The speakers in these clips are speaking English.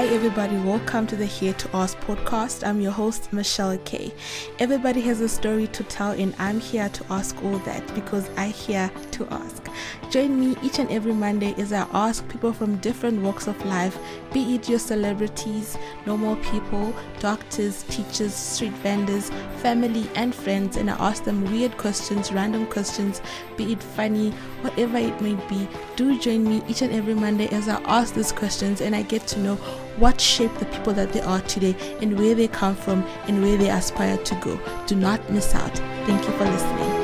Hi, everybody. Welcome to the Here to Ask podcast. I'm your host, Michelle Kay. Everybody has a story to tell, and I'm here to ask all that because I here to ask. Join me each and every Monday as I ask people from different walks of life, be it your celebrities, normal people, doctors, teachers, street vendors, family, and friends, and I ask them weird questions, random questions, be it funny, whatever it may be. Do join me each and every Monday as I ask these questions and I get to know what shaped the people that they are today and where they come from and where they aspire to go. Do not miss out. Thank you for listening.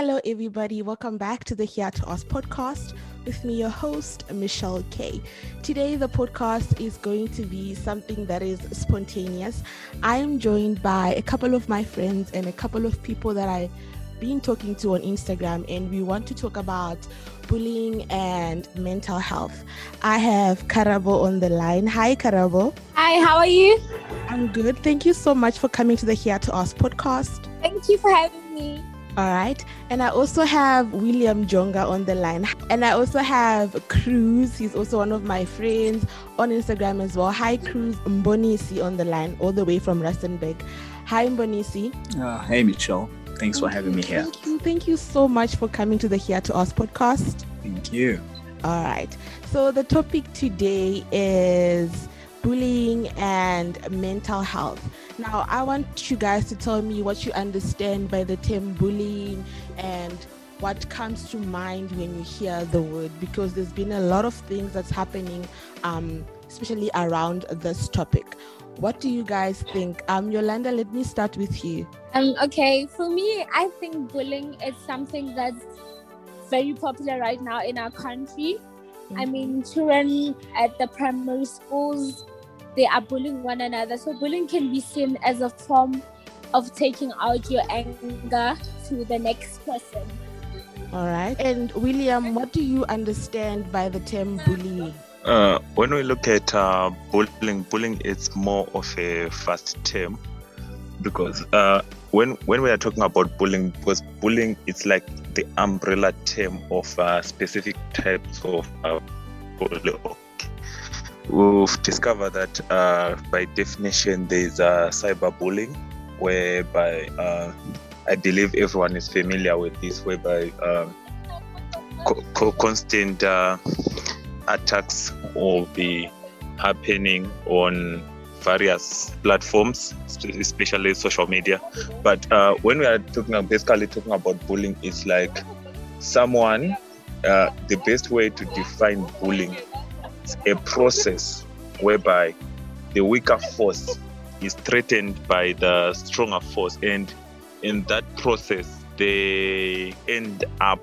Hello, everybody. Welcome back to the Here to Ask podcast with me, your host, Michelle K. Today, the podcast is going to be something that is spontaneous. I am joined by a couple of my friends and a couple of people that I've been talking to on Instagram, and we want to talk about bullying and mental health. I have Karabo on the line. Hi, Karabo. Hi, how are you? I'm good. Thank you so much for coming to the Here to Ask podcast. Thank you for having me. All right. And I also have William Jonga on the line. And I also have Cruz. He's also one of my friends on Instagram as well. Hi, Cruz Mbonisi on the line, all the way from Rustenburg. Hi, Mbonisi. Uh, hey, Michelle. Thanks for having me here. Thank you. Thank you so much for coming to the Here to Ask podcast. Thank you. All right. So the topic today is bullying and mental health. Now, I want you guys to tell me what you understand by the term bullying and what comes to mind when you hear the word because there's been a lot of things that's happening um, especially around this topic. What do you guys think? Um yolanda let me start with you. Um okay for me i think bullying is something that's very popular right now in our country. Mm-hmm. i mean children at the primary schools they are bullying one another. So bullying can be seen as a form of taking out your anger to the next person. All right. And William, what do you understand by the term bullying? Uh, when we look at uh, bullying, bullying is more of a fast term because uh, when when we are talking about bullying, because bullying it's like the umbrella term of uh, specific types of uh, bullying we've discovered that uh, by definition there's a cyberbullying whereby uh, I believe everyone is familiar with this, whereby um, co- constant uh, attacks will be happening on various platforms, especially social media. But uh, when we are talking basically talking about bullying, it's like someone. Uh, the best way to define bullying a process whereby the weaker force is threatened by the stronger force. And in that process they end up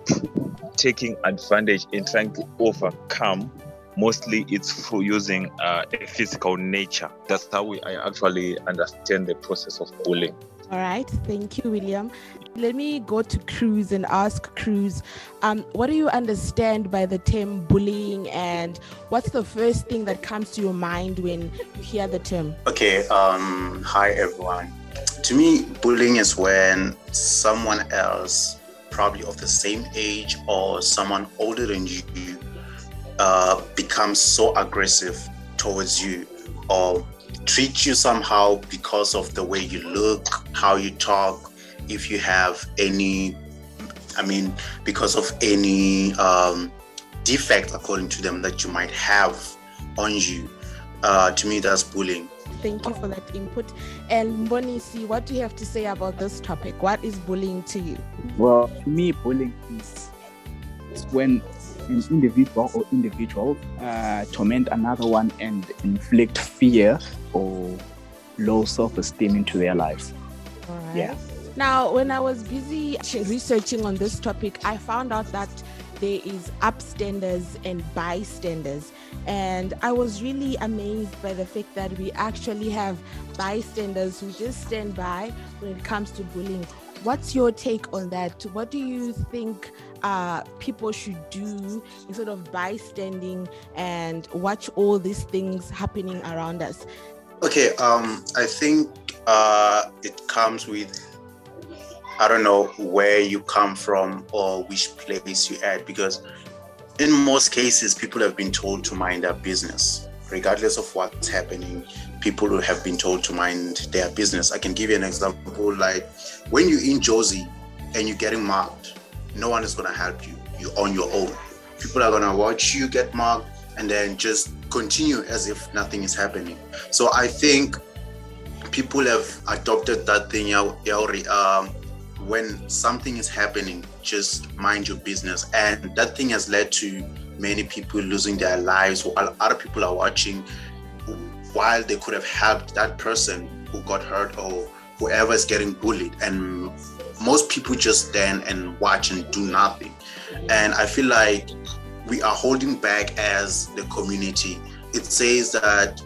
taking advantage and trying to overcome mostly it's through using uh, a physical nature. That's how we I actually understand the process of bullying all right thank you william let me go to Cruz and ask Cruz, um, what do you understand by the term bullying, and what's the first thing that comes to your mind when you hear the term? Okay. Um, hi everyone. To me, bullying is when someone else, probably of the same age or someone older than you, uh, becomes so aggressive towards you or treat you somehow because of the way you look, how you talk, if you have any, I mean, because of any um, defect, according to them, that you might have on you. Uh, to me, that's bullying. Thank you for that input. Mbonisi, what do you have to say about this topic? What is bullying to you? Well, to me, bullying is, is when an individual or individual uh, torment another one and inflict fear or low self-esteem into their lives. Right. Yeah. Now, when I was busy researching on this topic, I found out that there is upstanders and bystanders. And I was really amazed by the fact that we actually have bystanders who just stand by when it comes to bullying. what's your take on that? What do you think uh, people should do instead of bystanding and watch all these things happening around us? Okay, um, I think uh, it comes with I don't know where you come from or which place you at because in most cases people have been told to mind their business regardless of what's happening people have been told to mind their business i can give you an example like when you're in jozi and you're getting marked no one is going to help you you're on your own people are going to watch you get marked and then just continue as if nothing is happening so i think people have adopted that thing um, when something is happening, just mind your business. And that thing has led to many people losing their lives while other people are watching, while they could have helped that person who got hurt or whoever is getting bullied. And most people just stand and watch and do nothing. And I feel like we are holding back as the community. It says that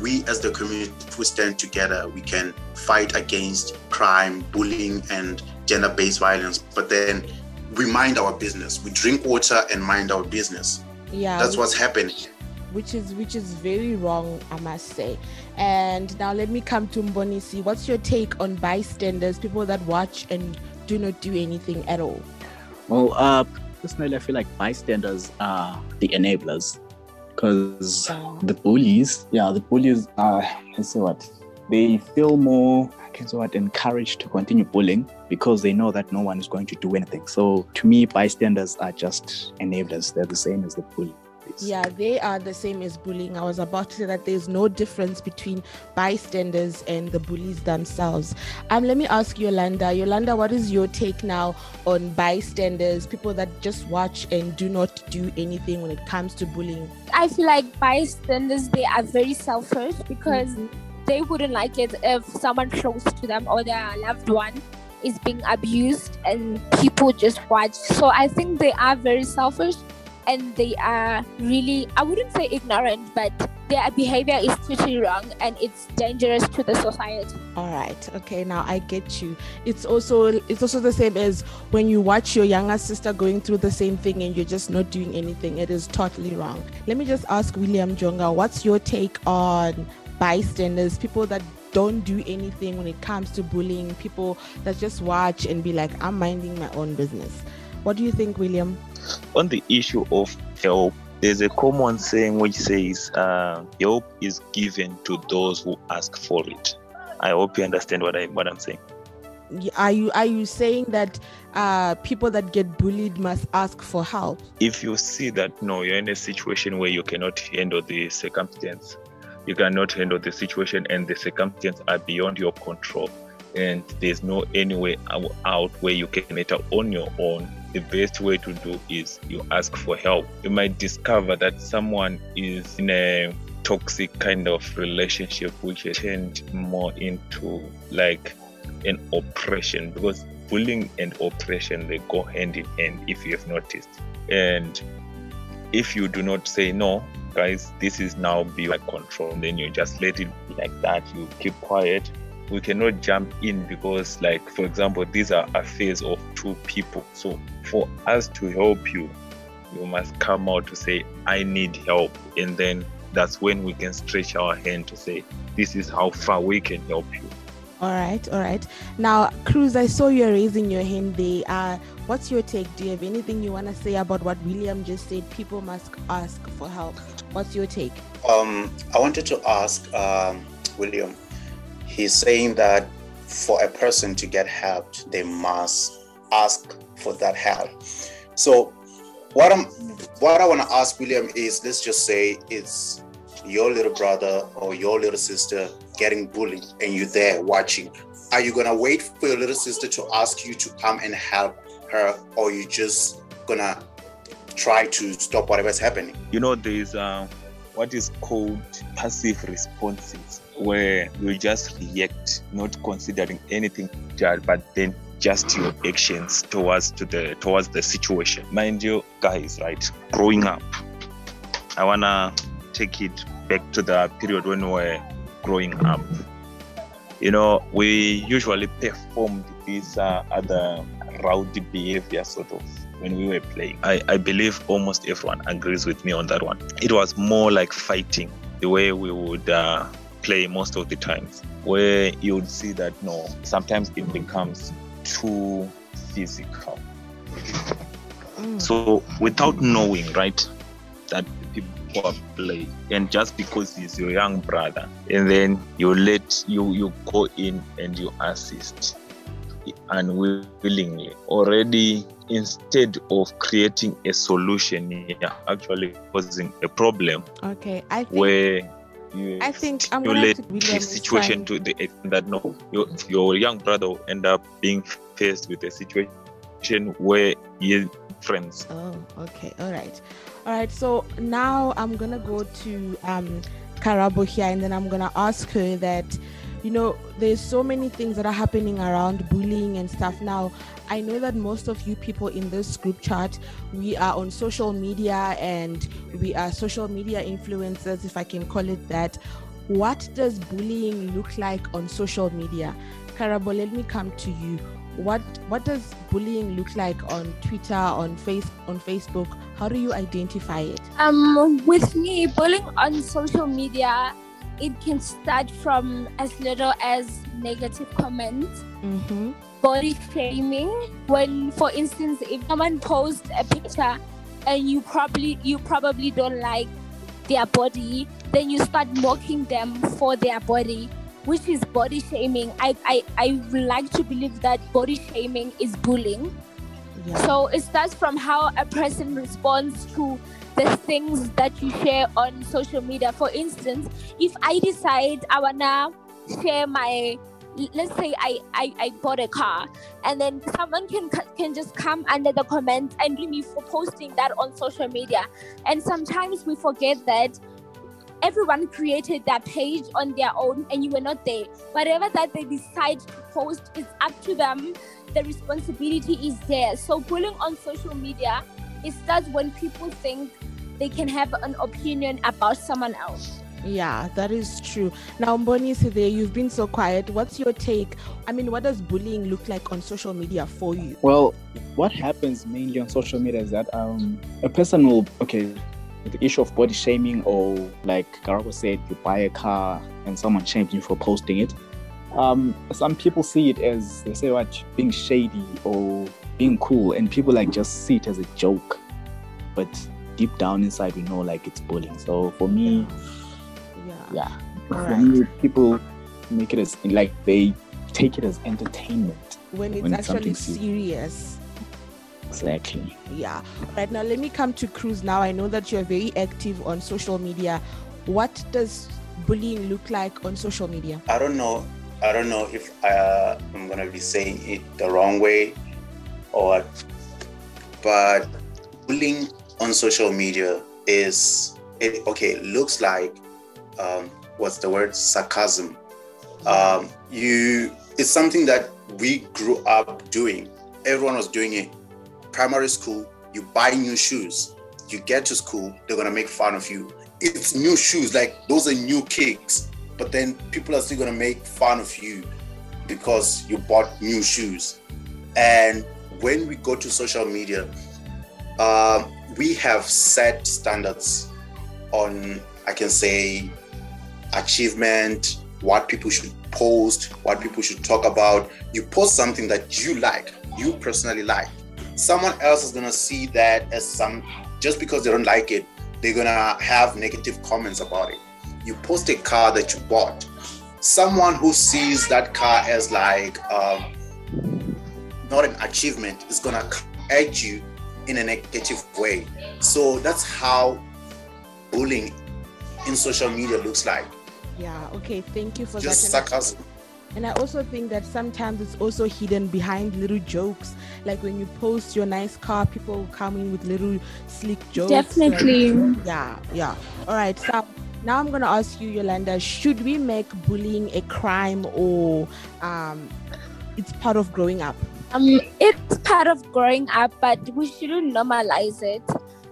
we as the community, if we stand together, we can fight against crime, bullying, and gender based violence. But then we mind our business. We drink water and mind our business. Yeah. That's what's happening. Which is which is very wrong, I must say. And now let me come to Mbonisi. What's your take on bystanders, people that watch and do not do anything at all? Well, uh, personally, I feel like bystanders are the enablers because the bullies, yeah, the bullies are, let's say what, they feel more, I guess what, encouraged to continue bullying because they know that no one is going to do anything. So to me, bystanders are just enablers. They're the same as the bully. Yeah, they are the same as bullying. I was about to say that there's no difference between bystanders and the bullies themselves. Um, let me ask Yolanda. Yolanda, what is your take now on bystanders, people that just watch and do not do anything when it comes to bullying? I feel like bystanders they are very selfish because mm-hmm. they wouldn't like it if someone close to them or their loved one is being abused and people just watch. So I think they are very selfish and they are really, I wouldn't say ignorant, but their behavior is totally wrong and it's dangerous to the society. All right. Okay. Now I get you. It's also it's also the same as when you watch your younger sister going through the same thing and you're just not doing anything. It is totally wrong. Let me just ask William Jonga, what's your take on bystanders, people that don't do anything when it comes to bullying, people that just watch and be like, I'm minding my own business. What do you think, William? On the issue of help, there's a common saying which says, uh, help is given to those who ask for it. I hope you understand what, I, what I'm saying. Are you are you saying that uh, people that get bullied must ask for help? If you see that no, you're in a situation where you cannot handle the circumstance, you cannot handle the situation and the circumstances are beyond your control and there's no any way out where you can enter on your own the best way to do is you ask for help you might discover that someone is in a toxic kind of relationship which has turned more into like an oppression because bullying and oppression they go hand in hand if you have noticed and if you do not say no guys, this is now beyond control. Then you just let it be like that. You keep quiet. We cannot jump in because, like, for example, these are affairs of two people. So for us to help you, you must come out to say, I need help. And then that's when we can stretch our hand to say, this is how far we can help you. All right, all right. Now, Cruz, I saw you raising your hand there. Uh, what's your take? Do you have anything you want to say about what William just said? People must ask for help. What's your take? Um, I wanted to ask um, William. He's saying that for a person to get helped, they must ask for that help. So, what I'm, what I want to ask William is, let's just say it's your little brother or your little sister getting bullied, and you're there watching. Are you gonna wait for your little sister to ask you to come and help her, or you just gonna try to stop whatever's happening. You know, there's uh, what is called passive responses, where you just react, not considering anything, but then just your actions towards to the towards the situation. Mind you, guys, right? Growing up, I wanna take it back to the period when we were growing up. you know, we usually performed this uh, other rowdy behavior sort of when we were playing. I, I believe almost everyone agrees with me on that one. It was more like fighting the way we would uh, play most of the times, where you would see that no, sometimes it becomes too physical. Mm. So without knowing, right, that people are play, and just because he's your young brother, and then you let you you go in and you assist unwillingly already instead of creating a solution you're actually causing a problem Okay, I think where you I think I'm gonna to William the situation to the extent that no your, your young brother will end up being faced with a situation where he friends Oh, okay. All right. All right. So now I'm going to go to um, Karabo here and then I'm going to ask her that, you know, there's so many things that are happening around bullying and stuff. Now, I know that most of you people in this group chat, we are on social media and we are social media influencers, if I can call it that. What does bullying look like on social media? Karabo, let me come to you what what does bullying look like on Twitter, on face on Facebook? How do you identify it? Um, with me, bullying on social media, it can start from as little as negative comments, Mm-hmm. body shaming. When, for instance, if someone posts a picture and you probably you probably don't like their body, then you start mocking them for their body, which is body shaming. I I, I would like to believe that body shaming is bullying. Yeah. So it starts from how a person responds to the things that you share on social media. For instance, if I decide I wanna share my let's say I, I, I bought a car and then someone can can just come under the comments and blame me for posting that on social media and sometimes we forget that everyone created that page on their own and you were not there whatever that they decide to post is up to them the responsibility is there. So bullying on social media, it starts when people think they can have an opinion about someone else. yeah, that is true. Now, Mboni there, you've been so quiet. What's your take? I mean, what does bullying look like on social media for you? Well, what happens mainly on social media is that um, a person will, okay, the issue of body shaming, or like Karabo said, you buy a car and someone shames you for posting it. Um, some people see it as, they say, what, being shady or being cool, and people like just see it as a joke. But deep down inside, we know like it's bullying. So for me, Yeah. yeah, for Alright. me, people make it as like they take it as entertainment. When it's When it's actually something serious. Exactly. Yeah. Right now, let me come to Cruz now. I know that you're very active on social media. What does bullying look like on social media? I don't know. I don't know if uh, I'm gonna be saying it the wrong way, or. But bullying on social media is it okay? Looks like um, what's the word? Sarcasm. Um, you it's something that we grew up doing. Everyone was doing it. Primary school, you buy new shoes. You get to school, they're gonna make fun of you. It's new shoes, like those are new kicks but then people are still going to make fun of you because you bought new shoes. And when we go to social media, um, we have set standards on, I can say, achievement, what people should post, what people should talk about. You post something that you like, you personally like. Someone else is going to see that as some, just because they don't like it, they're going to have negative comments about it you post a car that you bought someone who sees that car as like um, not an achievement is gonna edge you in a negative way so that's how bullying in social media looks like Yeah. Okay. Thank you for just that. And I- sarcasm And I also think that sometimes it's also hidden behind little jokes. Like when you post your nice car, people will come in with little slick jokes. and- Definitely. yeah, yeah. All right. So now I'm gonna ask you, Yolanda, should we make bullying a crime or um it's part of growing up? Um, it's part of growing up, but we shouldn't normalize it.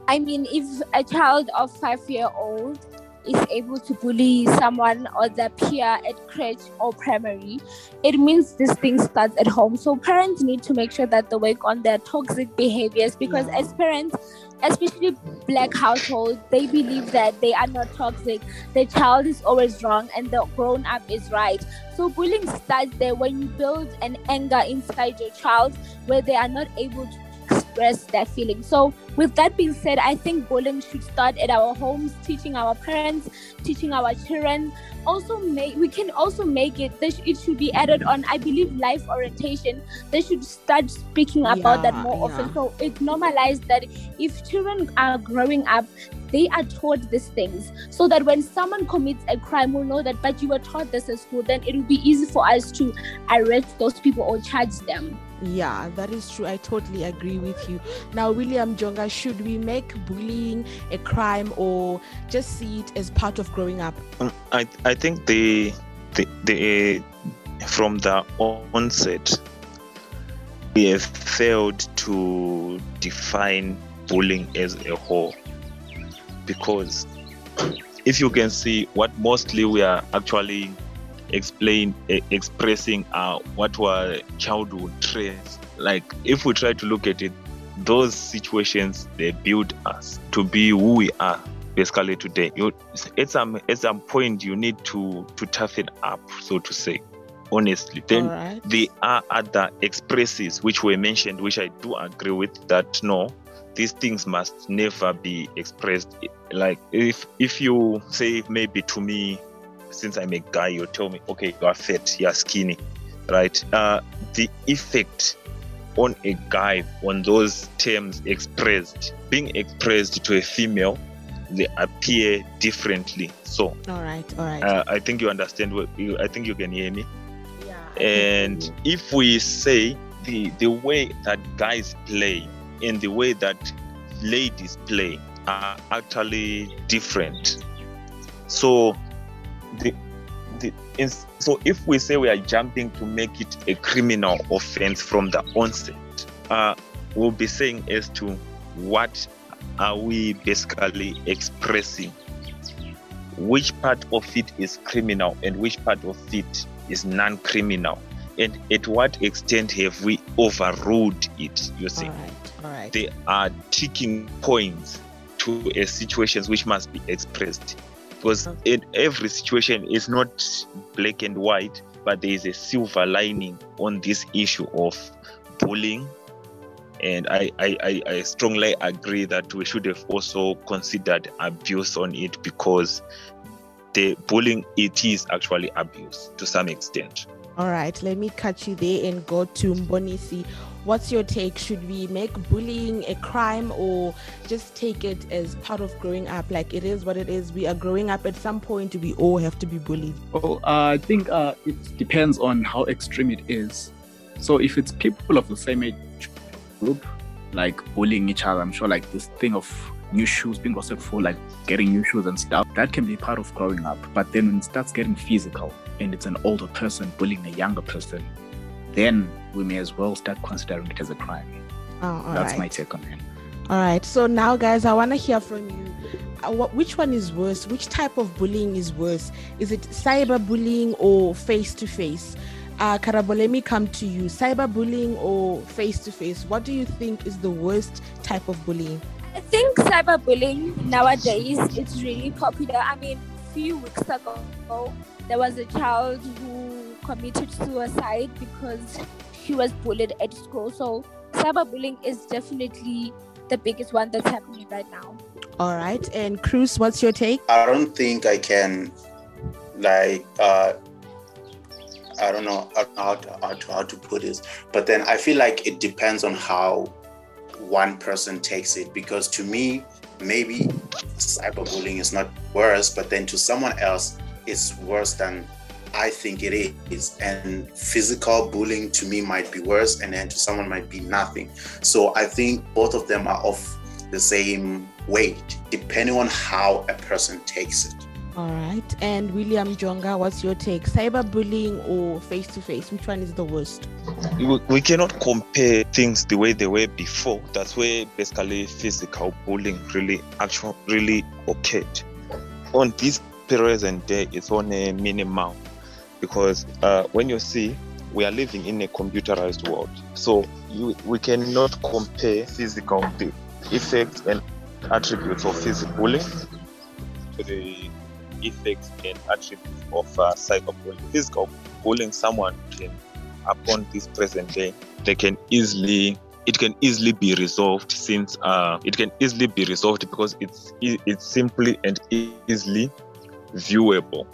I mean, if a child of five year old is able to bully someone or their peer at crèche or primary, it means this thing starts at home. So parents need to make sure that they work on their toxic behaviors because Yeah. as parents, especially black households, they believe that they are not toxic. The child is always wrong and the grown up is right. So bullying starts there when you build an anger inside your child where they are not able to express their feelings. So with that being said, I think bullying should start at our homes, teaching our parents, teaching our children. Also, make we can also make it. It should be added on. I believe life orientation. They should start speaking about that more yeah. often. So it normalized that if children are growing up, they are taught these things, so that when someone commits a crime, we'll know that. But you were taught this at school. Then it will be easy for us to arrest those people or charge them. Yeah, that is true. I totally agree with you. Now, William Jonga, should we make bullying a crime or just see it as part of growing up? Um, I I think the the the from the onset we have failed to define bullying as a whole because if you can see what mostly we are actually explain expressing uh, what were childhood traits. Like if we try to look at it those situations they build us to be who we are basically today. You at some at some point you need to to toughen up so to say honestly. Then right. there are other expresses which were mentioned which i do agree with that no these things must never be expressed. Like if if you say maybe to me since i'm a guy you tell me okay you are fat you are skinny right uh the effect on a guy on those terms expressed being expressed to a female they appear differently so All right. All right. uh, i think you understand what you, i think you can hear me yeah. And if we say the the way that guys play and the way that ladies play are actually different so the the so if we say we are jumping to make it a criminal offense from the onset uh we'll be saying as to what are we basically expressing which part of it is criminal and which part of it is non-criminal and at what extent have we overruled it you see All right. All right. there are ticking points to a situations which must be expressed because in every situation is not black and white but there is a silver lining on this issue of bullying. And I, I, I, I strongly agree that we should have also considered abuse on it because the bullying it is actually abuse to some extent All right, let me cut you there and go to Mbonisi. What's your take? Should we make bullying a crime or just take it as part of growing up? Like it is what it is. We are growing up. At some point, we all have to be bullied. Well, uh, I think uh, it depends on how extreme it is. So if it's people of the same age group, like bullying each other, I'm sure like this thing of new shoes being gossiped for, like getting new shoes and stuff, that can be part of growing up. But then when it starts getting physical and it's an older person bullying a younger person, then we may as well start considering it as a crime. Oh, all That's right. my take on it. All right. So now, guys, I want to hear from you. Uh, what, which one is worse? Which type of bullying is worse? Is it cyberbullying or face to face? Uh, Karabo, let me come to you. Cyberbullying or face to face? What do you think is the worst type of bullying? I think cyberbullying nowadays is really popular. I mean, a few weeks ago, there was a child who committed suicide because she was bullied at school. So, cyberbullying is definitely the biggest one that's happening right now. All right. And Cruz, what's your take? I don't think I can, like, uh, I don't know how, how, to, how, to, how to put this, but then I feel like it depends on how one person takes it. Because to me, maybe cyberbullying is not worse, but then to someone else, it's worse than I think it is. And physical bullying to me might be worse, and then to someone might be nothing. So I think both of them are of the same weight, depending on how a person takes it. All right. And William Jonga, what's your take? Cyberbullying or face to face? Which one is the worst? we, we cannot compare things the way they were before. That's where basically physical bullying really actually really occurred. on this present day, it's on a minimum because uh, when you see we are living in a computerized world, so you, we cannot compare physical effects and attributes of physical bullying to the effects and attributes of uh, cyberbullying. Physical bullying, someone can, upon this present day, they can easily it can easily be resolved since uh, it can easily be resolved because it's it's simply and easily viewable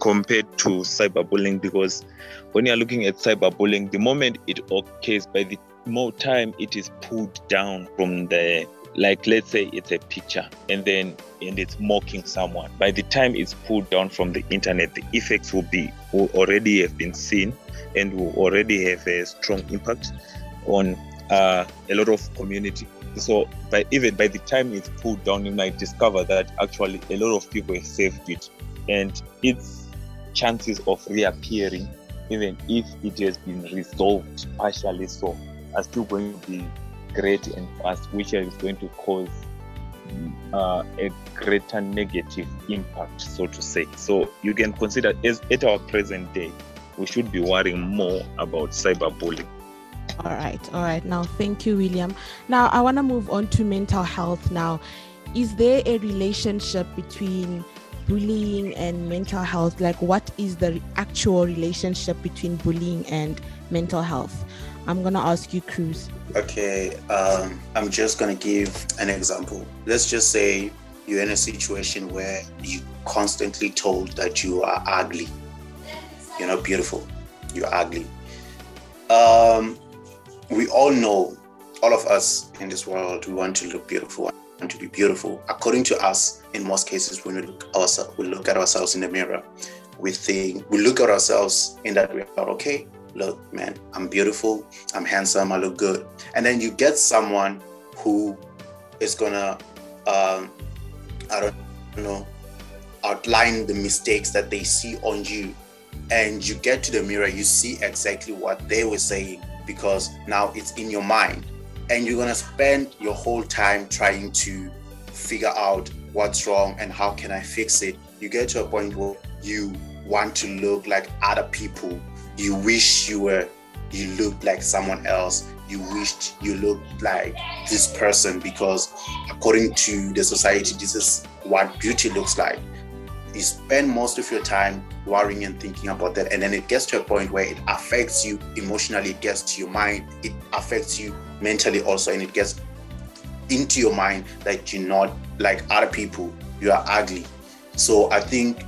compared to cyberbullying because when you're looking at cyberbullying the moment it occurs by the more time it is pulled down from the like let's say it's a picture and then and it's mocking someone by the time it's pulled down from the internet the effects will be will already have been seen and will already have a strong impact on uh, a lot of community so by even by the time it's pulled down you might discover that actually a lot of people have saved it and its chances of reappearing even if it has been resolved partially so are still going to be great and fast, which is going to cause uh, a greater negative impact, so to say. So you can consider as at our present day, we should be worrying more about cyberbullying. All right, all right. Now, thank you, William. Now, I want to move on to mental health. Now, is there a relationship between bullying and mental health? Like, what is the actual relationship between bullying and mental health? I'm gonna ask you, Cruz. Okay, um, I'm just gonna give an example. Let's just say you're in a situation where you're constantly told that you are ugly. You're not beautiful. You're ugly. Um, we all know, all of us in this world, we want to look beautiful, want to be beautiful. According to us, in most cases, when we look, ourselves, we look at ourselves in the mirror, we think, we look at ourselves in that we are okay look, man, I'm beautiful, I'm handsome, I look good. And then you get someone who is gonna, um, I don't know, outline the mistakes that they see on you. And you get to the mirror, you see exactly what they were saying because now it's in your mind. And you're gonna spend your whole time trying to figure out what's wrong and how can I fix it. You get to a point where you want to look like other people you wish you were you looked like someone else you wished you looked like this person because according to the society this is what beauty looks like you spend most of your time worrying and thinking about that and then it gets to a point where it affects you emotionally it gets to your mind it affects you mentally also and it gets into your mind that you're not like other people you are ugly so i think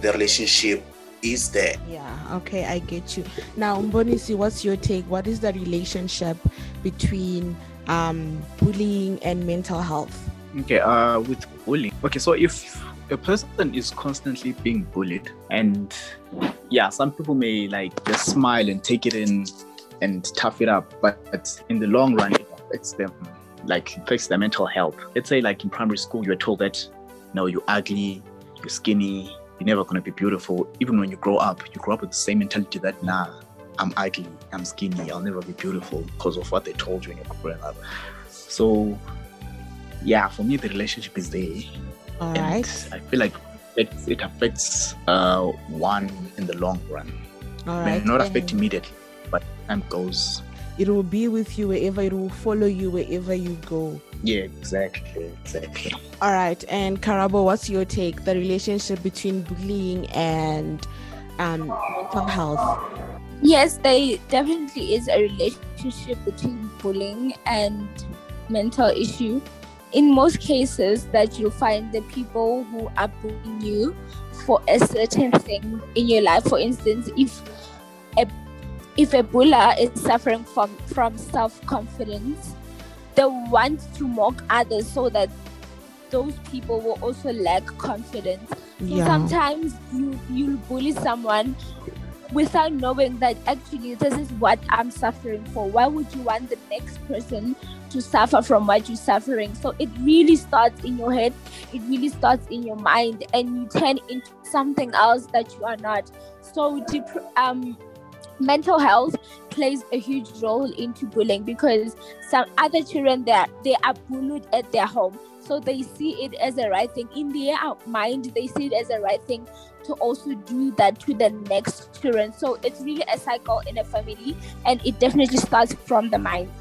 the relationship is there. Yeah, okay, I get you. Now, Mbonisi, what's your take? What is the relationship between um, bullying and mental health? Okay, uh, with bullying. Okay, so if a person is constantly being bullied, and yeah, some people may like just smile and take it in and tough it up, but in the long run, it affects them, like affects their mental health. Let's say, like in primary school, you're told that no, you're ugly, you're skinny, you're never going to be beautiful. Even when you grow up, you grow up with the same mentality that, nah, I'm ugly, I'm skinny, I'll never be beautiful because of what they told you when you're growing up. So, yeah, for me, the relationship is there. All and right. I feel like it, it affects uh, one in the long run. All right. May not affect immediately, but time goes. It will be with you wherever it will follow you wherever you go. Yeah, exactly, exactly. All right, and Karabo, what's your take? The relationship between bullying and um, mental health. Yes, there definitely is a relationship between bullying and mental issue. In most cases, that you find the people who are bullying you for a certain thing in your life. For instance, if a if a buller is suffering from from self confidence they want to mock others so that those people will also lack confidence. So yeah. sometimes you you bully someone without knowing that actually this is what I'm suffering for. Why would you want the next person to suffer from what you're suffering? So it really starts in your head, it really starts in your mind, and you turn into something else that you are not. So dep- um mental health plays a huge role into bullying because some other children are, they are bullied at their home. So they see it as a right thing. In their mind they see it as a right thing to also do that to the next children. So it's really a cycle in a family and it definitely starts from the mind.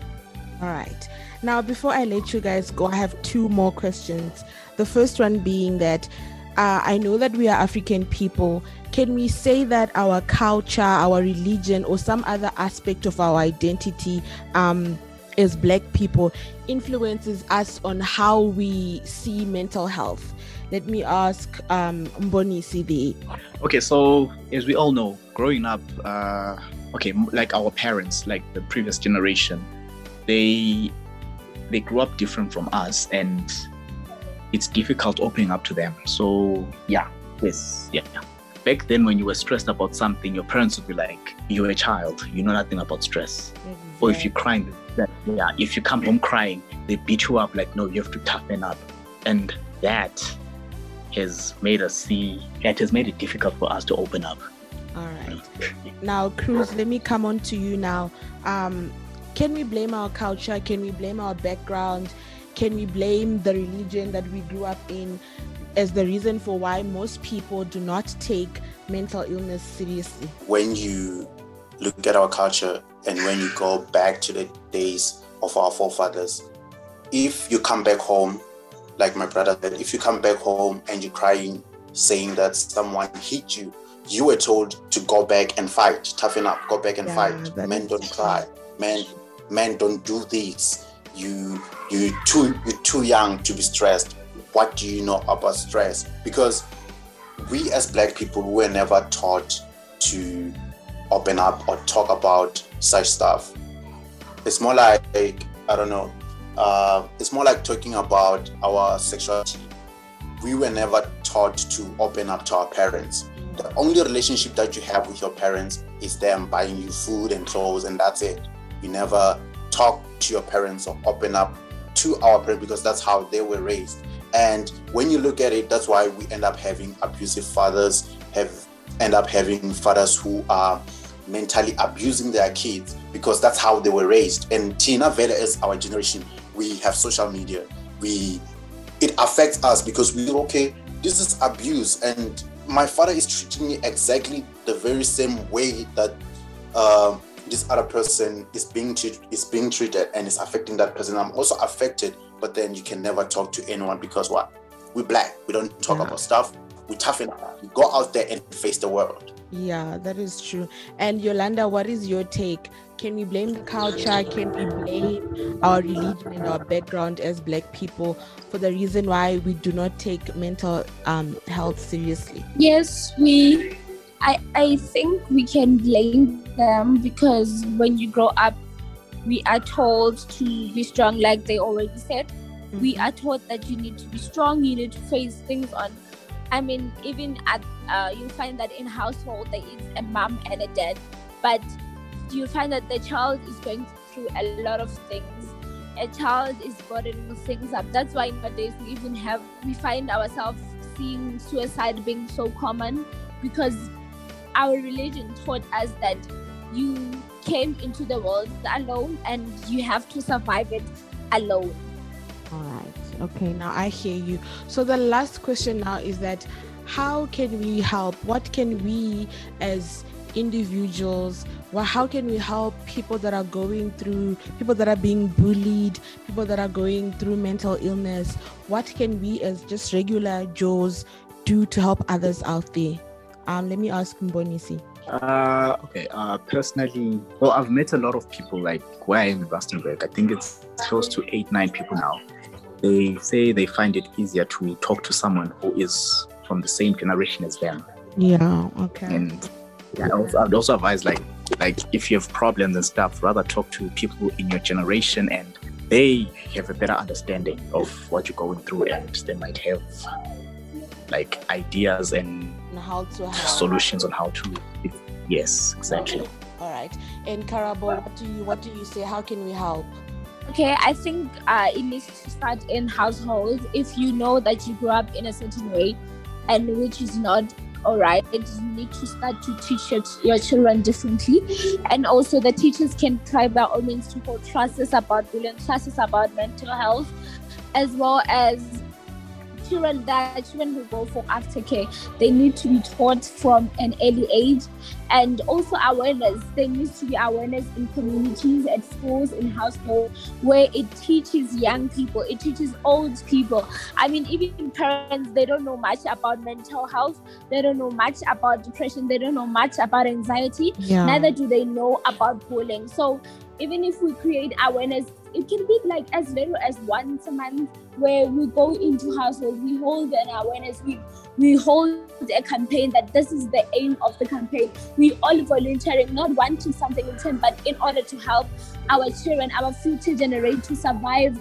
All right. Now before i let you guys go i have two more questions. The first one being that uh, I know that we are African people. Can we say that our culture, our religion, or some other aspect of our identity um, as Black people influences us on how we see mental health? Let me ask um, Mboni Sidi. Okay, so as we all know, growing up, uh, okay, like our parents, like the previous generation, they they grew up different from us, and it's difficult opening up to them. So yeah, yes, yeah. Back then, when you were stressed about something, your parents would be like, "You're a child. You know nothing about stress." Mm-hmm. Or if you're crying, that yeah, if you come home crying, they beat you up. Like, no, you have to toughen up, and that has made us see. That has made it difficult for us to open up. All right. Now, Cruz, let me come on to you now. Um, can we blame our culture? Can we blame our background? Can we blame the religion that we grew up in as the reason for why most people do not take mental illness seriously? When you look at our culture and when you go back to the days of our forefathers, if you come back home, like my brother said, if you come back home and you're crying, saying that someone hit you, you were told to go back and fight, toughen up, go back and yeah, fight. Men don't cry. Men, men don't do this you you too you're too young to be stressed what do you know about stress? Because we as black people were never taught to open up or talk about such stuff. It's more like i don't know uh, it's more like talking about our sexuality. We were never taught to open up to our parents. The only relationship that you have with your parents is them buying you food and clothes and that's it. You never talk to your parents or open up to our parents because that's how they were raised. And when you look at it, that's why we end up having abusive fathers, have end up having fathers who are mentally abusing their kids because that's how they were raised. And Tina Vela is our generation. We have social media. We it affects us because we okay, this is abuse and my father is treating me exactly the very same way that um, this other person is being treated is being treated and it's affecting that person. I'm also affected, but then you can never talk to anyone because what? We're black. We don't talk yeah. about stuff. We toughen up. We go out there and face the world. Yeah, that is true. And Yolanda, what is your take? Can we blame the culture? Can we blame our religion and our background as black people for the reason why we do not take mental um, health seriously? Yes, we I, I think we can blame them because when you grow up, we are told to be strong, like they already said. Mm-hmm. We are taught that you need to be strong, you need to face things on. I mean, even at uh, you find that in household there is a mom and a dad, but you find that the child is going through a lot of things. A child is bottling things up. That's why nowadays we even have we find ourselves seeing suicide being so common because our religion taught us that you came into the world alone and you have to survive it alone. All right. Okay. Now I hear you. So the last question now is that how can we help? What can we as individuals well how can we help people that are going through people that are being bullied people that are going through mental illness what can we as just regular joes do to help others out there um, let me ask Mbonisi. Uh, okay. Uh, personally, well, I've met a lot of people like where I am in Rustenburg. I think it's close to eight, nine people now. They say they find it easier to talk to someone who is from the same generation as them. Yeah. Okay. And yeah, also, I'd also advise like like if you have problems and stuff, rather talk to people in your generation and they have a better understanding of what you're going through and they might have like ideas and how to help. solutions on how to yes exactly okay. all right and karabo what do you what do you say how can we help okay i think uh, it needs to start in households if you know that you grew up in a certain way and which is not all right, you need to start to teach your, your children differently. And also, the teachers can try by all means to hold classes about bullying, classes about mental health, as well as children that children who go for aftercare, they need to be taught from an early age and also awareness. There needs to be awareness in communities, at schools, in households, where it teaches young people, it teaches old people. I mean, even parents, they don't know much about mental health, they don't know much about depression, they don't know much about anxiety, Yeah. neither do they know about bullying. So even if we create awareness, it can be like as little as once a month where we go into households, we hold an awareness, we we hold a campaign that this is the aim of the campaign. We all volunteering, not wanting something in return, but in order to help our children, our future generation to survive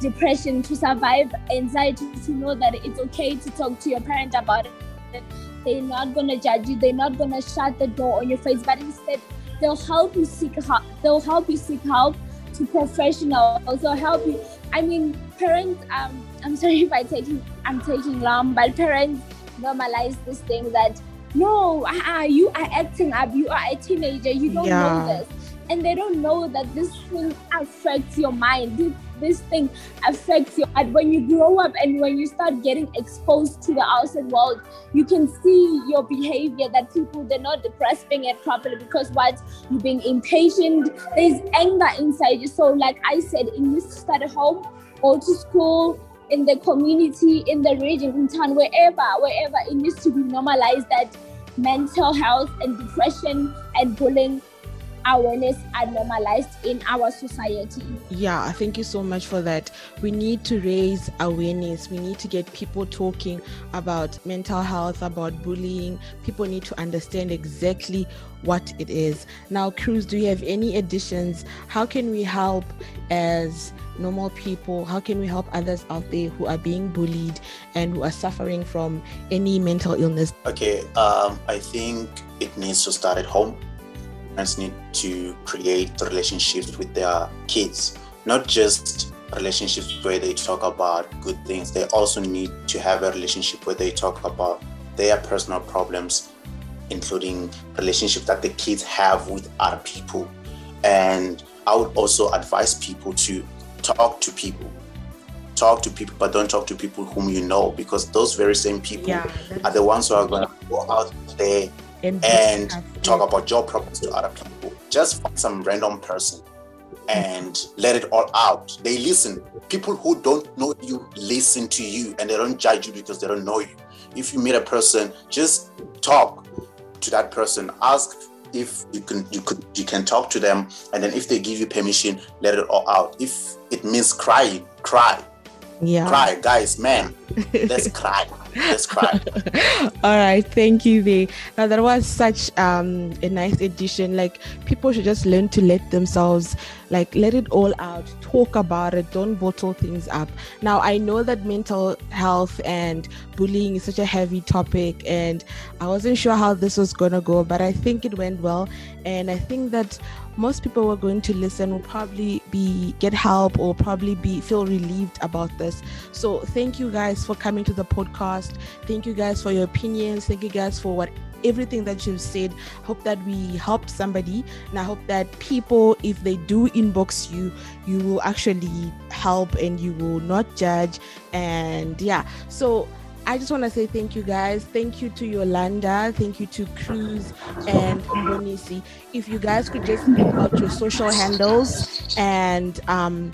depression, to survive anxiety, to know that it's okay to talk to your parent about it. They're not gonna judge you, they're not gonna shut the door on your face, but instead they'll help you seek help. They'll help you seek help to professionals. Also help you. I mean, parents. Um, I'm sorry if I taking I'm taking long, but parents normalize this thing that no, uh, you are acting up. You are a teenager. You don't Yeah. know this, and they don't know that this thing affects your mind. This, thing affects you. heart. When you grow up and when you start getting exposed to the outside world, you can see your behavior that people they're not grasping it properly because what you're being impatient there's anger inside you so like i said to start at home or to school in the community in the region in town wherever wherever it needs to be normalized that mental health and depression and bullying awareness are normalized in our society Yeah, thank you so much for that. We need to raise awareness. We need to get people talking about mental health, about bullying. People need to understand exactly what it is. Now, Cruz, do you have any additions? How can we help as normal people? How can we help others out there who are being bullied and who are suffering from any mental illness? Okay, um, I think it needs to start at home. Parents need to create relationships with their kids, not just relationships where they talk about good things. They also need to have a relationship where they talk about their personal problems, including relationships that the kids have with other people. And I would also advise people to talk to people. Talk to people, but don't talk to people whom you know, because those very same people are the ones who are going to go out there and, and talk about your problems to other people. Just find some random person and let it all out. They listen. People who don't know you listen to you and they don't judge you because they don't know you. If you meet a person, just talk to that person. Ask if you can you could you can talk to them and then if they give you permission, let it all out. If it means crying, cry. yeah. Cry, guys, man. Let's cry. Let's. All right, thank you, They. Now that was such um a nice addition. Like people should just learn to let themselves like let it all out, talk about it, don't bottle things up. Now I know that mental health and bullying is such a heavy topic, and I wasn't sure how this was gonna go, but I think it went well, and I think that most people who are going to listen will probably be get help or probably be feel relieved about this. So thank you guys for coming to the podcast. Thank you guys for your opinions. Thank you guys for what everything that you've said. Hope that we helped somebody. And I hope that people, if they do inbox you, you will actually help and you will not judge. And yeah, so I just want to say thank you guys. Thank you to Yolanda. Thank you to Cruz and Mbonisi. If you guys could just give out your social handles and um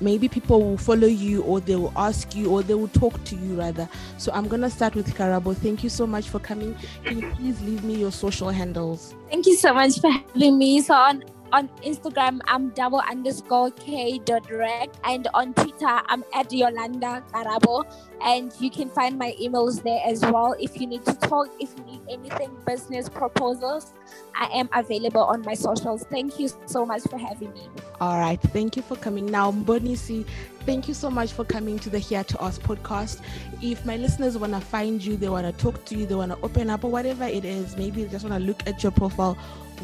maybe people will follow you or they will ask you or they will talk to you rather. So I'm gonna start with Karabo. Thank you so much for coming. Can you please leave me your social handles? Thank you so much for having me. So on on Instagram, I'm double underscore K dot rec, and on Twitter, I'm at Yolanda Karabo, and you can find my emails there as well. If you need to talk, if you need anything, business proposals, I am available on my socials. Thank you so much for having me. All right, thank you for coming. Now, Mbonisi, thank you so much for coming to the Here to Ask podcast. If my listeners want to find you, they want to talk to you, they want to open up, or whatever it is, maybe they just want to look at your profile,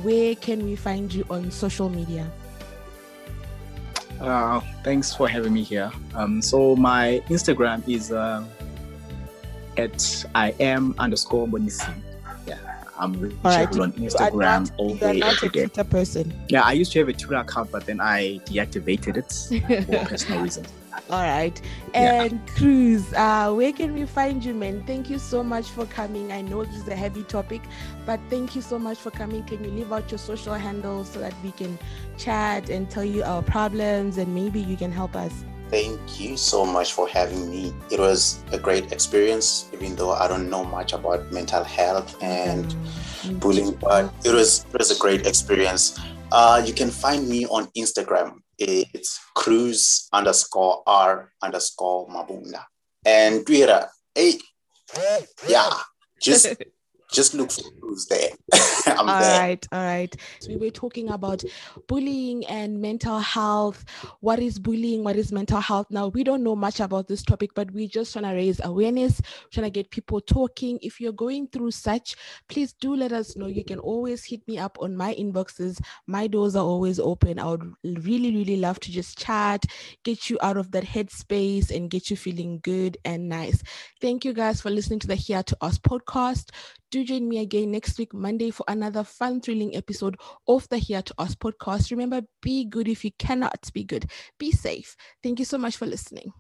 where can we find you on social media? Uh, thanks for having me here. Um, so my Instagram is uh, at I am underscore Bonisi. Yeah, I'm right. on Instagram all you are day, not a. Twitter person. Yeah, I used to have a Twitter account, but then I deactivated it for personal reasons. All right. Yeah. And Cruz, uh, where can we find you, man? Thank you so much for coming. I know this is a heavy topic, but thank you so much for coming. Can you leave out your social handles so that we can chat and tell you our problems and maybe you can help us? Thank you so much for having me. It was a great experience, even though I don't know much about mental health and Mm, bullying, but it was it was a great experience. Uh, you can find me on Instagram. It's cruise underscore r underscore mabunda and Twitter. Hey, yeah, just just look for who's there. I'm All there. right, all right. So we were talking about bullying and mental health. What is bullying? What is mental health? Now we don't know much about this topic, but we just trying to raise awareness, trying to get people talking. If you're going through such, please do let us know. You can always hit me up on my inboxes. My doors are always open. I would really, really love to just chat, get you out of that headspace, and get you feeling good and nice. Thank you guys for listening to the Here to Ask podcast. Do join me again next week, Monday, for another fun, thrilling episode of the Here to Ask podcast. Remember, be good if you cannot be good. Be safe. Thank you so much for listening.